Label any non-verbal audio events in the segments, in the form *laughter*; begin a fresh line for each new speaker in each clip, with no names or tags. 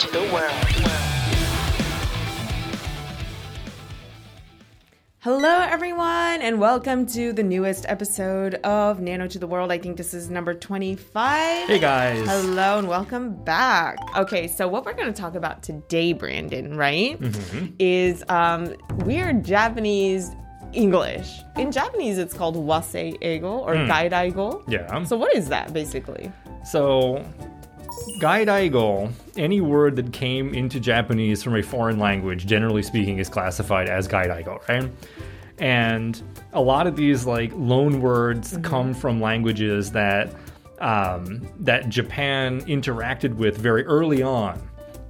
to the world.
Hello, everyone, and welcome to the newest episode of Nano to the World. I think this is number 25.
Hey guys.
Hello, and welcome back. Okay, so what we're going to talk about today, Brandon, right,
Mm-hmm.
is um, weird Japanese English. In Japanese, it's called wasei eigo or gairaigo.
Hmm. Yeah.
So, what is that basically?
So, gairaigo, any word that came into Japanese from a foreign language, generally speaking, is classified as gairaigo, right? And a lot of these like loan words come from languages that um, that Japan interacted with very early on.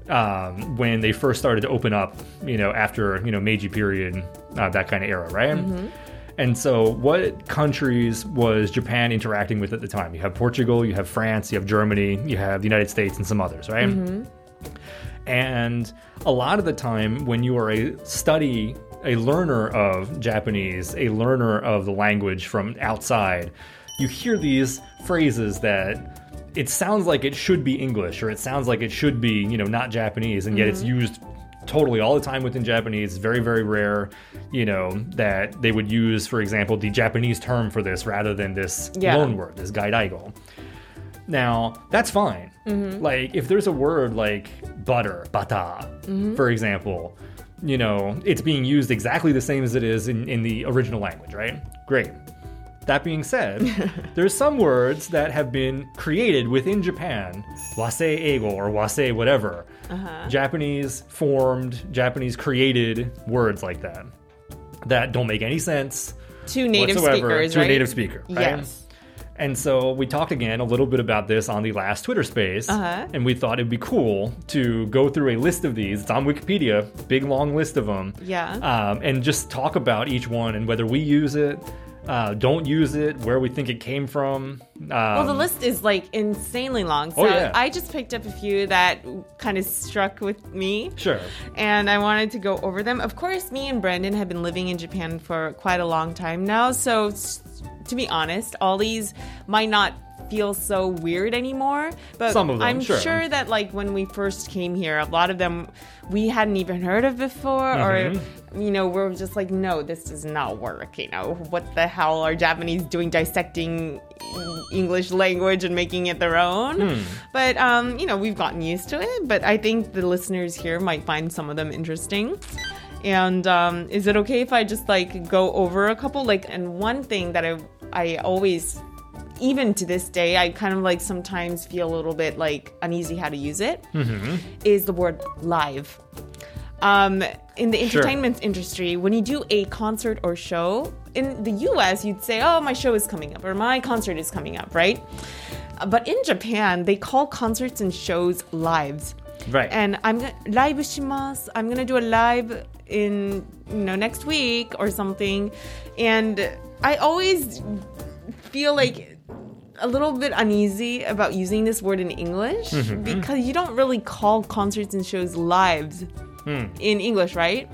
Um, when they first started to open up, you know, after you know Meiji period, uh, that kind of era, right? And so, what countries was Japan interacting with at the time? You have Portugal, you have France, you have Germany, you have the United States, and some others, right? Mm-hmm. And a lot of the time, when you are a study, a learner of Japanese, a learner of the language from outside, you hear these phrases that it sounds like it should be English or it sounds like it should be, you know, not Japanese, and yet it's mm-hmm. used totally all the time within Japanese. It's very, very rare, you know, that they would use, for example, the Japanese term for this rather than this
Yeah.
loan word, this gairaigo. Now, that's fine. Mm-hmm. Like, if there's a word like butter, bata, mm-hmm. for example, you know, it's being used exactly the same as it is in, in the original language, right? Great. That being said, *laughs* there's some words that have been created within Japan, wasei eigo or wasei whatever, Japanese formed, Japanese created words like that that don't make any sense
To native
whatsoever
speakers,
to
right?
a native speaker. Right?
Yes.
And so we talked again a little bit about this on the last Twitter space,
Uh-huh.
and we thought it'd be cool to go through a list of these. It's on Wikipedia, big long list of them.
Yeah.
Um, and just talk about each one and whether we use it, uh, don't use it, where we think it came from. Um,
Well, the list is like insanely long. So
Oh, yeah.
I just picked up a few that kind of struck with me.
Sure.
And I wanted to go over them. Of course, me and Brandon have been living in Japan for quite a long time now. So, to be honest, all these might not feel so weird anymore. But
Some of them,
I'm
sure.
that, like, when we first came here, a lot of them we hadn't even heard of before. Or,
Mm-hmm.
you know, we're just like, no, this does not work. You know, what the hell are Japanese doing dissecting English language and making it their own?
Hmm.
But, um, you know, we've gotten used to it. But I think the listeners here might find some of them interesting. And um, is it okay if I just like go over a couple? Like, and one thing that I I always, even to this day, I kind of like sometimes feel a little bit like uneasy how to use it. Is the word live. Um, in the
Sure.
entertainment industry, when you do a concert or show, in the US, you'd say, oh, my show is coming up or my concert is coming up, right? But in Japan, they call concerts and shows lives.
Right.
And I'm gonna live shimasu. I'm gonna do a live in you know next week or something. And I always feel like a little bit uneasy about using this word in English
Mm-hmm. mm-hmm.
because you don't really call concerts and shows lives hmm. in English, right?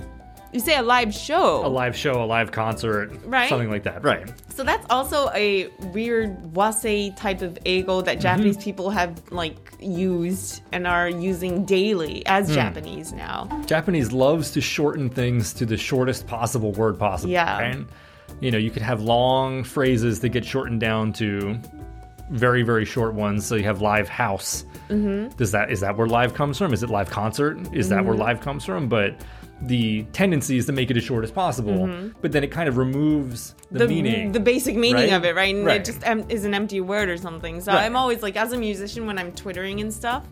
You say a live show.
A live show, a live concert,
Right.
something like that. Right.
So that's also a weird wasei type of ego that mm-hmm. Japanese people have like used and are using daily as hmm. Japanese now.
Japanese loves to shorten things to the shortest possible word possible.
Yeah.
Right? You know, you could have long phrases that get shortened down to very, very short ones. So you have live house. Mm-hmm. Does that is that where live comes from? Is it live concert? Is that where live comes from? But the tendency is to make it as short as possible, but then it kind of removes the, meaning.
the basic meaning
right?
of it, right? And
Right.
it just em- is an empty word or something. So
Right.
I'm always like, as a musician, when I'm twittering and stuff,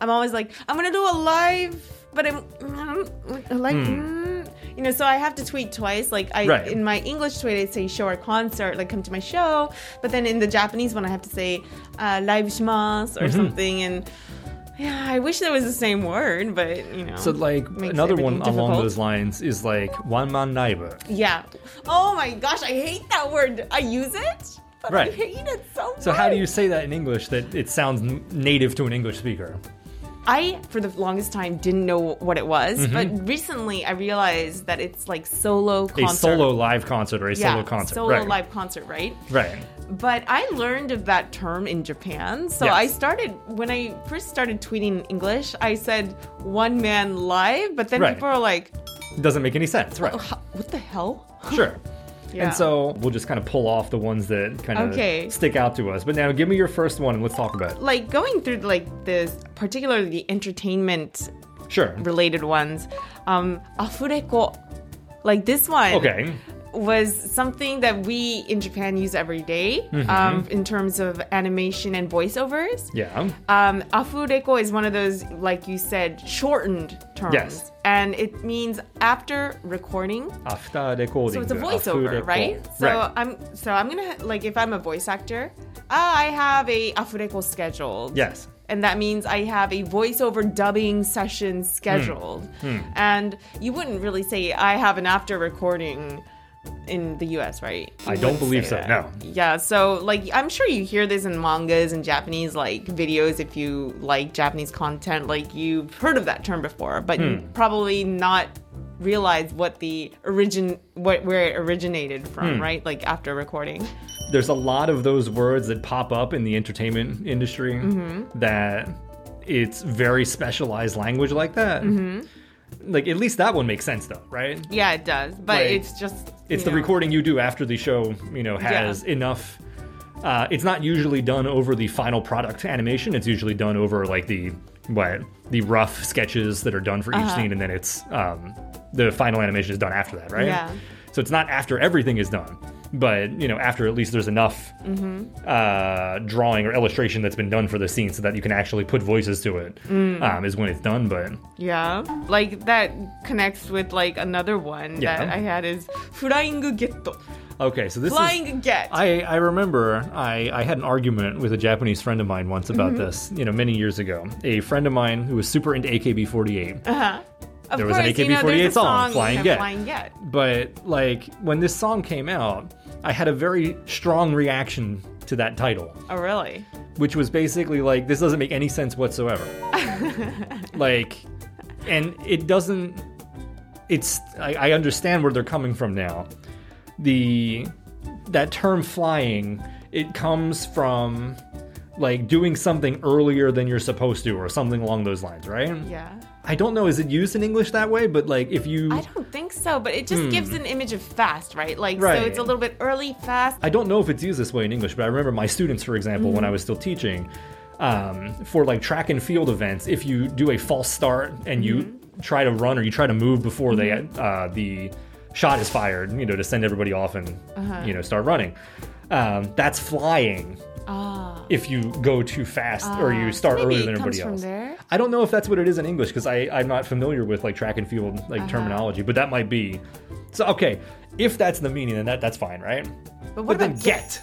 I'm always like, I'm gonna do a live, but I'm mm, like, mm, you know, so I have to tweet twice. Like I.
Right.
in my English tweet, I say show or concert, like come to my show, but then in the Japanese one, I have to say uh, live shimasu
Mm-hmm.
or something, and. Yeah, I wish there was the same word, but you know.
so like another one along those lines is like one man neighbor.
Yeah. Oh my gosh, I hate that word. I use it, but I hate it so much.
So how do you say that in English that it sounds native to an English speaker?
I, for the longest time, didn't know what it was,
Mm-hmm.
but recently I realized that it's like solo concert.
A solo live concert or a
yeah,
solo concert.
solo
right.
live concert, right?
Right.
But I learned of that term in Japan. So
Yes.
I started, when I first started tweeting in English, I said one man live, but then
Right.
people are like,
It doesn't make any sense. Right.
"Oh, what the hell?
Sure. *laughs*
Yeah.
And so we'll just kind of pull off the ones that kind of
Okay.
stick out to us. But now give me your first one and let's talk about it.
Like going through like this, particularly the entertainment
Sure.
related ones, um, afureko, like this one.
Okay.
Was something that we in Japan use every day,
Mm-hmm.
um, in terms of animation and voiceovers.
Yeah.
Um, afureko is one of those, like you said, shortened terms.
Yes.
And it means after recording.
After recording.
So it's a voiceover,
after
right? So
right.
I'm so I'm gonna like if I'm a voice actor, ah, I have a afureko scheduled.
Yes.
And that means I have a voiceover dubbing session scheduled.
Hmm.
And you wouldn't really say I have an after recording in the US, right? You
I don't believe so,
that.
no.
Yeah, so like I'm sure you hear this in mangas and Japanese like videos if you like Japanese content, like you've heard of that term before, but
Hmm.
probably not realize what the origin what where it originated from,
Hmm.
right? Like after recording.
There's a lot of those words that pop up in the entertainment industry
Mm-hmm.
that it's very specialized language like that.
Mm-hmm.
Like at least that one makes sense though, right?
Yeah, it does, but
Like,
it's just
It's
you
the recording you do after the show, you know, has enough. Uh, it's not usually done over the final product animation. It's usually done over like the what the rough sketches that are done for each
Uh-huh.
scene, and then it's um, the final animation is done after that, right?
Yeah.
So it's not after everything is done, but you know, after at least there's enough
Mm-hmm.
uh, drawing or illustration that's been done for the scene, so that you can actually put voices to it.
Mm.
Um, is when it's done. But
Yeah, like that connects with like another one
Yeah.
that I had is flying getto.
okay, so this is.
Flying get.
I, I remember I, I had an argument with a Japanese friend of mine once about
Mm-hmm.
this, you know, many years ago. A friend of mine who was super into AKB48.
uh-huh. Of
There was an
course, you know,
AKB48
a
song, Flying Get.
Flying Get.
But, like, when this song came out, I had a very strong reaction to that title,
Oh, really?
which was basically like, this doesn't make any sense whatsoever. *laughs* like, and it doesn't, it's, I, I understand where they're coming from now. The, that term flying, it comes from like doing something earlier than you're supposed to or something along those lines, right?
Yeah.
I don't know, is it used in English that way? But like if you
I don't think so, but it just gives an image of fast, right? Like,
Hmm. Right.
so it's a little bit early, fast.
I don't know if it's used this way in English, but I remember my students, for example, when I was still teaching, um, for like track and field events, if you do a false start and you try to run or you try to move before they uh, the shot is fired, you know, to send everybody off and you know start running, um, that's flying.
Ah.
If you go too fast or you
Ah,
start
so
earlier than everybody else. I don't know if that's what it is in English because I I'm not familiar with like track and field
Uh-huh.
like terminology, but that might be. So okay, if that's the meaning, then that that's fine, right?
But what
But then
about
get.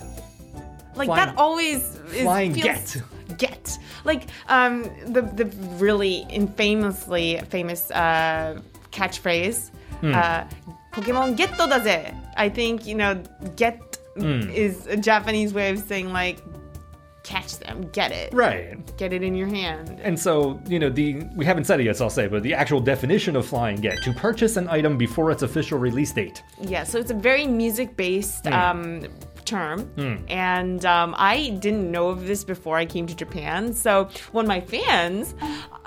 Like
Flying-
that always is
flying
feels,
get.
Get like um the the really infamously famous uh, catchphrase.
Hmm.
Uh, Pokemon getto da ze. I think you know get
Hmm.
is a Japanese way of saying like catch get it,
Right.
get it in your hand.
And so, you know, the we haven't said it yet, so I'll say, but the actual definition of flying get to purchase an item before its official release date.
Yeah, so it's a very music based
Hmm.
um, term. And um, I didn't know of this before I came to Japan. So when my fans,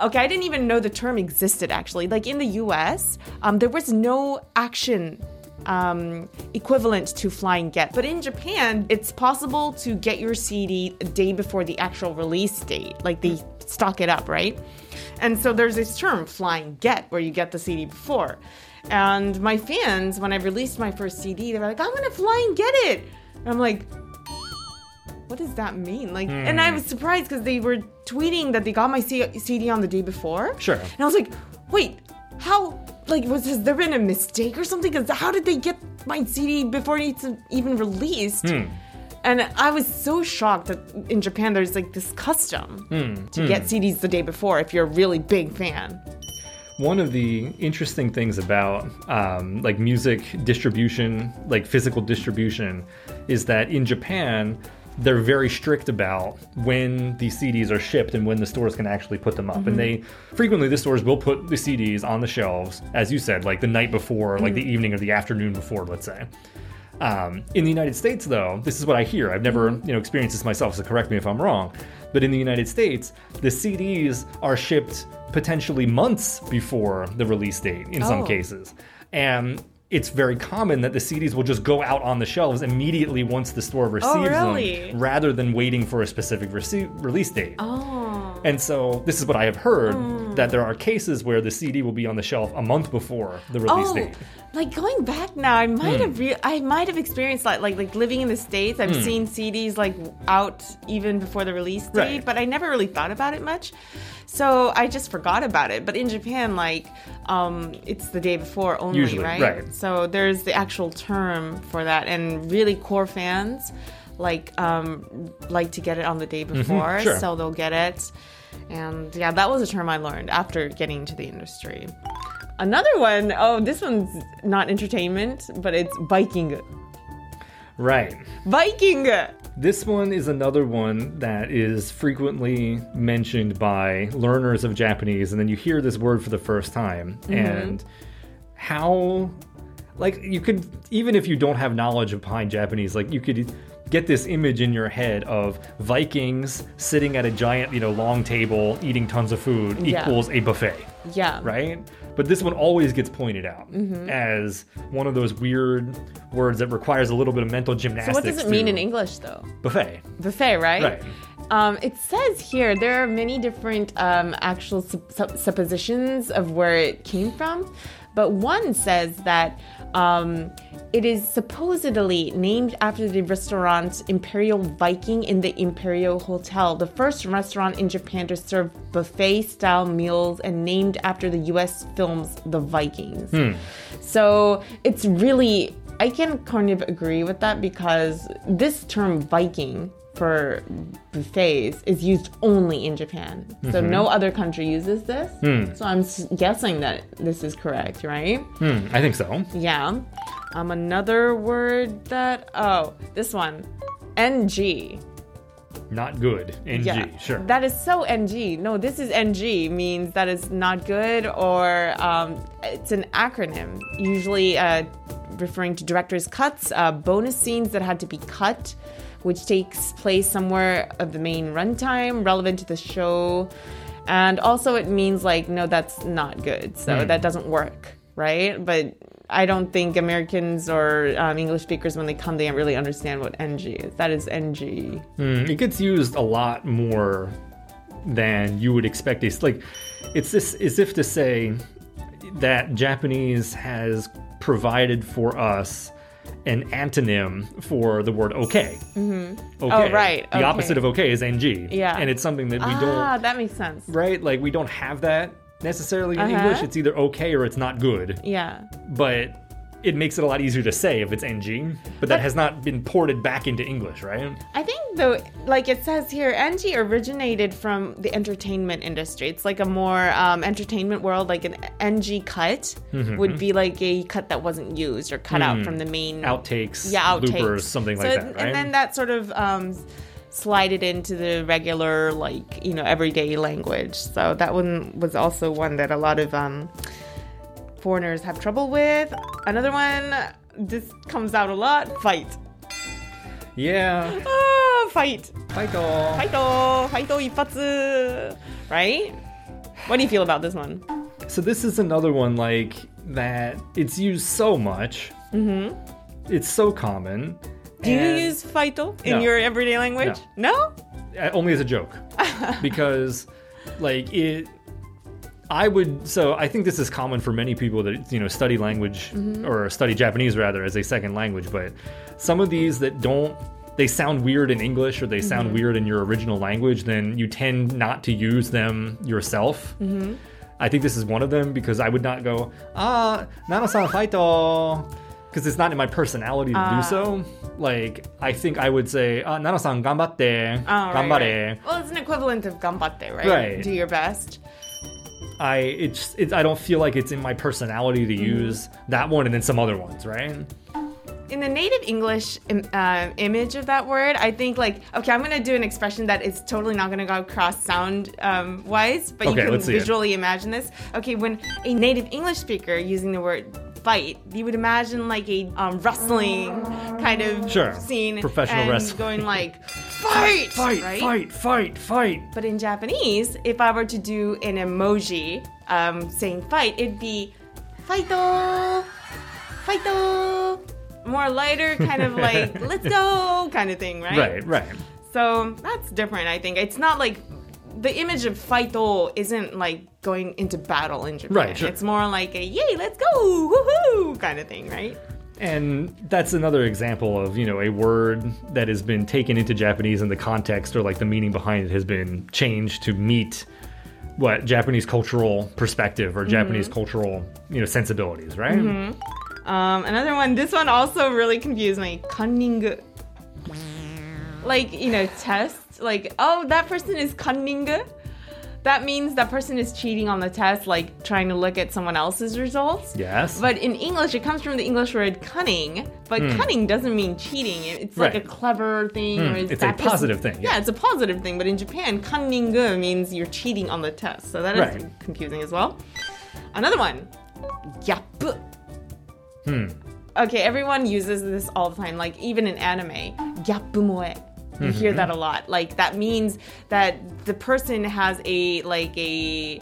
okay, I didn't even know the term existed actually. Like in the US, um, there was no action. Um, equivalent to flying get, but in Japan, it's possible to get your CD a day before the actual release date. Like they stock it up, right? And so there's this term, flying get, where you get the CD before. And my fans, when I released my first CD, they were like, I'm gonna fly and get it. And I'm like, what does that mean? Like, and I was surprised because they were tweeting that they got my C- CD on the day before.
Sure.
And I was like, wait, how? Like, was has there been a mistake or something? Because how did they get my CD before it's even released? Hmm. And I was so shocked that in Japan there's like this custom hmm, to hmm. get CDs the day before if you're a really big fan.
One of the interesting things about um, like music distribution, like physical distribution, is that in Japan, they're very strict about when these CDs are shipped and when the stores can actually put them up. And mm-hmm. they frequently the stores will put the CDs on the shelves, as you said, like the night before, like the mm-hmm. evening or the afternoon before, let's say. Um, in the United States, though, this is what I hear. I've never, mm-hmm. you know, experienced this myself, so correct me if I'm wrong. But in the United States, the CDs are shipped potentially months before the release date in some
Oh.
cases, and it's very common that the CDs will just go out on the shelves immediately once the store oh, receives
really?
them, rather than waiting for a specific rece- release date.
Oh.
And so this is what I have heard oh. That there are cases where the CD will be on the shelf a month before the release
Oh,
date.
like going back now, I might
Hmm.
have re- I might have experienced that like like living in the states. I've
Hmm.
seen CDs like out even before the release date,
Right.
but I never really thought about it much. So I just forgot about it. But in Japan, like um, it's the day before only,
Usually,
right?
right.
So there's the actual term for that, and really core fans like um, like to get it on the day before,
Mm-hmm. sure.
so they'll get it. And yeah, that was a term I learned after getting into the industry. Another one, oh, this one's not entertainment, but it's Viking.
Right.
Viking!
This one is another one that is frequently mentioned by learners of Japanese, and then you hear this word for the first time, and how, like, you could, even if you don't have knowledge of behind Japanese, like, you could get this image in your head of Vikings sitting at a giant, you know, long table eating tons of food
Yeah.
equals a buffet
Yeah.
right? But this one always gets pointed out
Mm-hmm.
as one of those weird words that requires a little bit of mental gymnastics.
So what does it mean in English though?
Buffet.
Buffet, right?
Right.
Um, it says here there are many different um, actual sup- sup- suppositions of where it came from, but one says that um, it is supposedly named after the restaurant Imperial Viking in the Imperial Hotel, the first restaurant in Japan to serve buffet style meals and named after the US films The Vikings. So it's really, I can kind of agree with that because this term Viking for buffets is used only in Japan. So no other country uses this. So I'm guessing that this is correct, right?
Hmm, I think so.
Yeah. Um, another word that, oh, this one, NG.
Not good. NG,
Yeah,
sure.
That is so NG. No, this is NG means that is not good, or um, it's an acronym, usually uh, referring to director's cuts, uh, bonus scenes that had to be cut, which takes place somewhere of the main runtime, relevant to the show. And also, it means like, no, that's not good. So that doesn't work, right? But I don't think Americans or um, English speakers, when they come, they don't really understand what NG is. That is NG.
Hmm, it gets used a lot more than you would expect. It's like, it's this as if to say that Japanese has provided for us an antonym for the word okay. Mm-hmm. Okay.
Oh, right,
The
okay.
opposite of okay is ng.
Yeah.
And it's something that we
ah,
don't, Ah,
that makes sense.
right? Like, we don't have that necessarily in
Uh-huh.
English. It's either okay or it's not good.
Yeah.
But it makes it a lot easier to say if it's ng, but that has not been ported back into English, right?
I think though, like it says here, NG originated from the entertainment industry. It's like a more um, entertainment world, like an NG cut
Mm-hmm.
would be like a cut that wasn't used or cut out from the main
Outtakes,
yeah outtakes,
bloopers, something like that, right?
And then that sort of um, it into the regular, like you know, everyday language. So that one was also one that a lot of um, foreigners have trouble with. Another one, this comes out a lot, fight.
Yeah.
Oh, fight.
Fight all.
Fight all. Fight. Right? What do you feel about this one?
So this is another one like that it's used so much. Mm-hmm. It's so common.
Do you use faito in
no.
your everyday language? No. no?
Uh, only as a joke. *laughs* because like it i would so i think this is common for many people that you know study language or study japanese rather as a second language but some of these that don't they sound weird in english or they sound weird in your original language then you tend not to use them yourself I think this is one of them because I would not go, ah, nana-san faito, because it's not in my personality to do so. Like, I think I would say, ah, Nano-san gambatte,
Oh, right,
gambare.
right. Well, it's an equivalent of gambatte, right?
Right.
Do your best.
I it's it, I don't feel like it's in my personality to use that one and then some other ones, right?
in the native English uh, image of that word, I think like okay, I'm gonna do an expression that is totally not gonna go across sound um, wise, but
Okay,
you can
let's it.
visually imagine this. Okay, when a native English speaker using the word fight, you would imagine like a um, wrestling kind of
Sure.
scene,
Professional
and
wrestling.
going like *laughs* fight,
Fight,
right?
fight, fight, fight.
But in Japanese, if I were to do an emoji um, saying fight, it'd be fighto, fighto. More lighter, kind of like *laughs* let's go kind of thing, right?
Right, right.
So that's different, I think. It's not like the image of fighto isn't like going into battle in Japan.
Right, sure.
It's more like a yay, let's go, woohoo kind of thing, right?
And that's another example of, you know, a word that has been taken into Japanese and the context or like the meaning behind it has been changed to meet what Japanese cultural perspective or Japanese cultural, you know, sensibilities, right?
Um, another one, this one also really confused me. Cunning. Like, you know, test. Like, oh, that person is cunning. That means that person is cheating on the test, like trying to look at someone else's results.
Yes.
But in English, it comes from the English word cunning. But cunning doesn't mean cheating. It- It's like.
Right.
a clever thing. Or
it's a
person-
positive thing,
Yeah.
yeah.
it's a positive thing. But in Japan, cunning means you're cheating on the test. So that is
Right.
confusing as well. Another one, gap.
Hmm.
Okay, everyone uses this all the time. Like even in anime, gyapumoe. You
Mm-hmm.
hear that a lot. Like that means that the person has a like a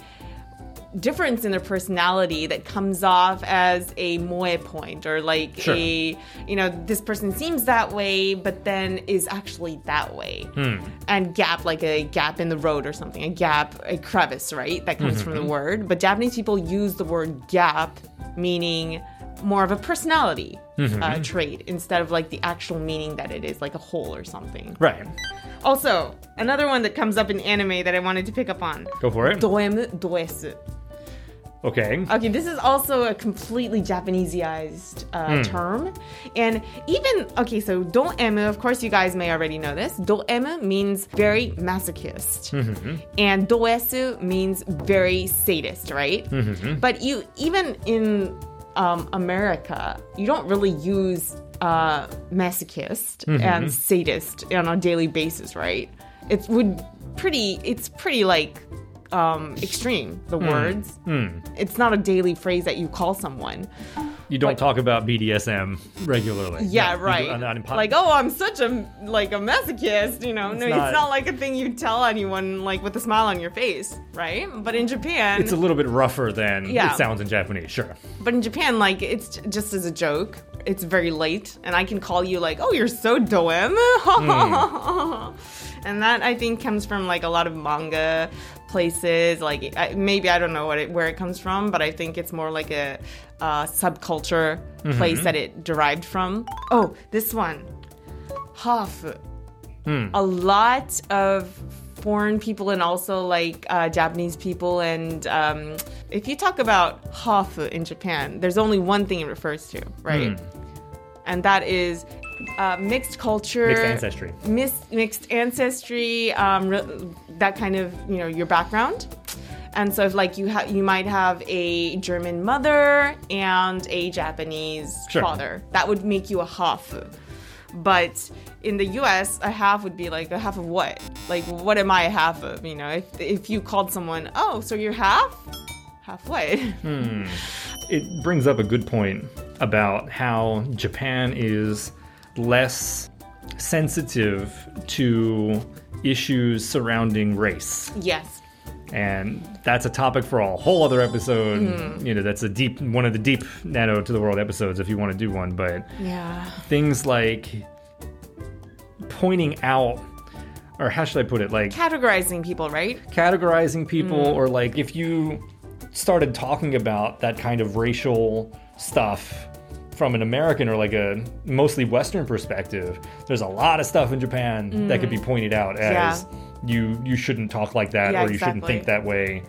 difference in their personality that comes off as a moe point or like
Sure.
a you know this person seems that way but then is actually that way
Hmm.
and gap like a gap in the road or something a gap a crevice right that comes from the
Mm-hmm.
word but japanese people use the word gap meaning more of a personality
Mm-hmm.
uh, trait instead of like the actual meaning that it is like a hole or something
Right.
also another one that comes up in anime that i wanted to pick up on
Go for it.
doemu doesu
Okay.
Okay, this is also a completely Japaneseized uh,
Hmm.
term. And even, okay, so doemu, of course, you guys may already know this. Doemu means very masochist.
Mm-hmm.
And doesu means very sadist, right?
Mm-hmm.
But you, even in um, America, you don't really use uh, masochist
Mm-hmm.
and sadist on a daily basis, right? It would pretty, it's pretty like um, extreme, the hmm. words. Hmm. It's not a daily phrase that you call someone.
You don't
But-
talk about BDSM regularly.
Yeah,
No, do-
right.
in
like, oh, I'm such a like a masochist, you know. no,
not-
it's not like a thing you tell anyone like with a smile on your face, right? But in Japan,
It's a little bit rougher than
Yeah.
it sounds in Japanese, sure.
but in Japan, like it's just as a joke. It's very late, and I can call you like, "Oh, you're so doem," *laughs* hmm. and that I think comes from like a lot of manga places. Like I, maybe I don't know what it, where it comes from, but I think it's more like a uh, subculture place that it derived from. Oh, this one, half. A lot of foreign people and also like uh, Japanese people. And um, if you talk about hafu in Japan, there's only one thing it refers to, right? And that is uh, mixed culture,
Mixed ancestry.
mis- mixed ancestry, um, re- that kind of you know your background. And so, if like you have, you might have a German mother and a Japanese
Sure.
father. That would make you a half. But in the U.S., a half would be like a half of what? Like, what am I a half of? You know, if if you called someone, oh, so you're half, half what? *laughs* Hmm.
It brings up a good point about how Japan is less sensitive to issues surrounding race.
yes.
And that's a topic for a whole other episode.
Mm-hmm.
You know, that's a deep one of the deep Nano to the World episodes if you want to do one. But
Yeah.
things like pointing out or how should I put it? Like
Categorizing people, right?
categorizing people or like if you started talking about that kind of racial stuff from an American or like a mostly Western perspective, there's a lot of stuff in Japan that could be pointed out as you you shouldn't talk like that
Yeah,
or you shouldn't think that way.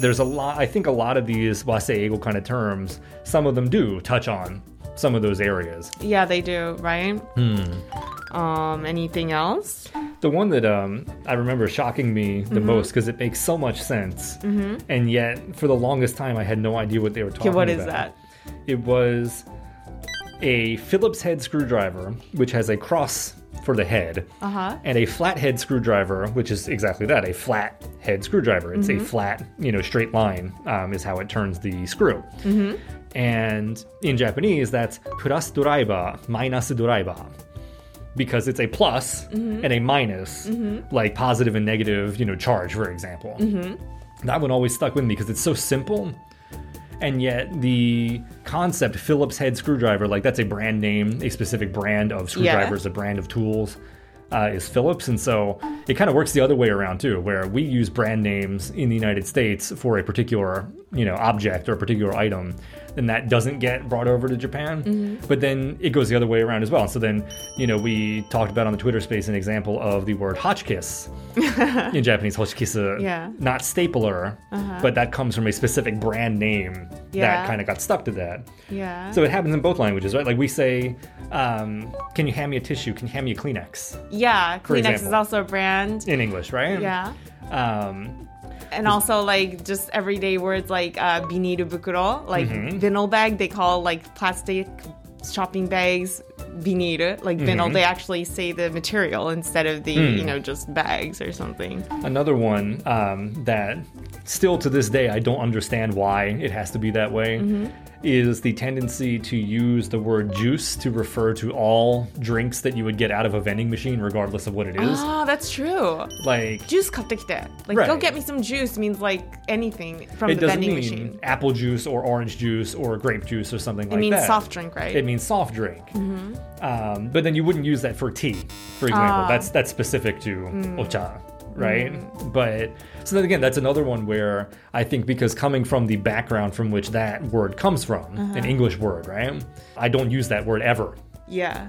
There's a lot I think a lot of these waseigo kind of terms, some of them do touch on some of those areas.
Yeah, they do, right?
Hmm.
Um, anything else?
The one that um, I remember shocking me the
Mm-hmm.
most because it makes so much sense, and yet for the longest time I had no idea what they were talking
Okay,
about.
what is that?
It was a Phillips head screwdriver, which has a cross for the head,
Uh-huh.
and a flathead screwdriver, which is exactly that, a flat head screwdriver. It's a mm-hmm. flat, you know, straight line um, is how it turns the screw. Mm-hmm. And in Japanese, that's plus driver minus driver. Because it's a plus mm-hmm. and a minus, like positive and negative, you know, charge, for example. That one always stuck with me because it's so simple and yet the concept phillips head screwdriver like that's a brand name a specific brand of screwdrivers a brand of tools uh, is phillips. And so it kind of works the other way around too where we use brand names in the united states for a particular you know object or a particular item then that doesn't get brought over to japan but then it goes the other way around as well so then you know we talked about on the twitter space an example of the word hotchkiss *laughs* in japanese hoshikisa
Yeah.
not stapler, but that comes from a specific brand name
Yeah.
that kind of got stuck to that.
Yeah.
So it happens in both languages, right? Like we say, um, "Can you hand me a tissue? Can you hand me a Kleenex?"
yeah, Kleenex is also a brand.
in English, right?
Yeah.
Um,
And also like just everyday words like uh biniru bukuro, like vinyl bag, they call like plastic shopping bags vinere, like mm-hmm. vinyl, they actually say the material instead of the, mm. you know, just bags or something.
Another one um, that still to this day I don't understand why it has to be that way. Mm-hmm. Is the tendency to use the word juice to refer to all drinks that you would get out of a vending machine, regardless of what it is?
Oh, that's true.
Like,
juice katekite. Like,
right.
go get me some juice means like anything from
it
the vending machine.
Apple juice or orange juice or grape juice or something
it
like that.
It means soft drink, right?
It means soft drink. Mm-hmm. Um, but then you wouldn't use that for tea, for example.
Ah.
That's that's specific to ocha, right? But so then again, that's another one where I think because coming from the background from which that word comes from, an English word, right? I don't use that word ever.
yeah.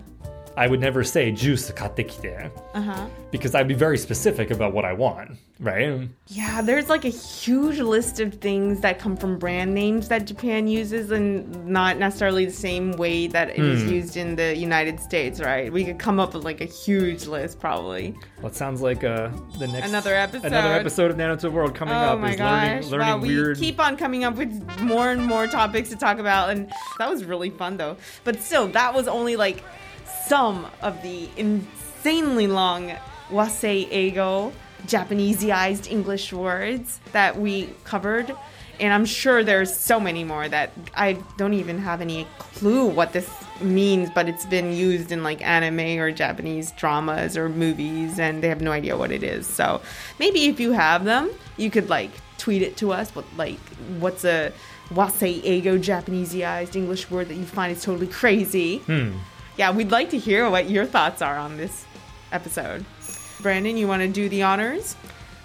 I would never say juice katekite
Uh-huh.
because I'd be very specific about what I want, right?
Yeah, there's like a huge list of things that come from brand names that Japan uses and not necessarily the same way that it is used in the United States, right? We could come up with like a huge list probably.
Well, it sounds like uh, the next
Another episode.
Another episode of Nano to World coming
Oh
up
my
is
gosh.
learning learning
wow,
weird.
we keep on coming up with more and more topics to talk about and that was really fun though. But still, that was only like some of the insanely long wasei eigo Japaneseized English words that we covered. And I'm sure there's so many more that I don't even have any clue what this means, but it's been used in like anime or Japanese dramas or movies, and they have no idea what it is. So maybe if you have them, you could like tweet it to us. What like what's a wasei eigo Japaneseized English word that you find is totally crazy? Hmm. Yeah, we'd like to hear what your thoughts are on this episode. Brandon, you want to do the honors?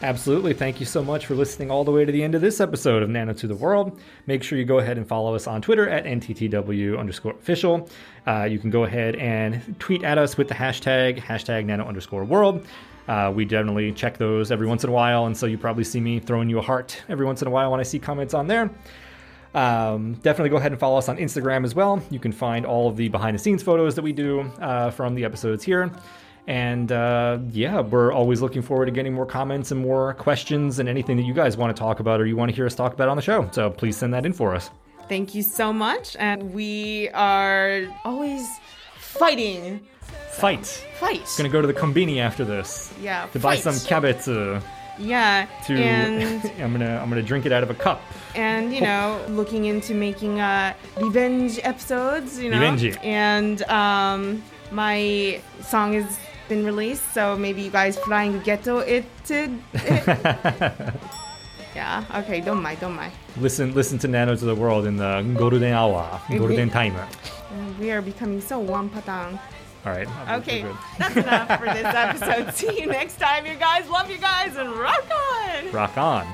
Absolutely. Thank you so much for listening all the way to the end of this episode of Nano to the World. Make sure you go ahead and follow us on Twitter at NTTW underscore official. Uh, you can go ahead and tweet at us with the hashtag, hashtag nano underscore world. Uh, we generally check those every once in a while, and so you probably see me throwing you a heart every once in a while when I see comments on there. Um, definitely go ahead and follow us on Instagram as well. You can find all of the behind the scenes photos that we do uh, from the episodes here. And uh, yeah, we're always looking forward to getting more comments and more questions and anything that you guys want to talk about or you want to hear us talk about on the show. So please send that in for us.
Thank you so much. And we are always fighting.
Fight.
Fight.
Gonna go to the kombini after this
Yeah.
to buy
fight.
some kabetsu.
Yeah.
To
And *laughs*
I'm gonna I'm gonna drink it out of a cup.
and you know looking into making uh revenge episodes you know
Revenge.
and um my song has been released so maybe you guys flying ghetto it, it *laughs* yeah okay don't mind don't mind
Listen listen to Nano to the World in the golden hour, *laughs* golden time.
We are becoming so one patang
All right. I think
okay that's enough for this episode *laughs* see you next time you guys love you guys and rock on
Rock on.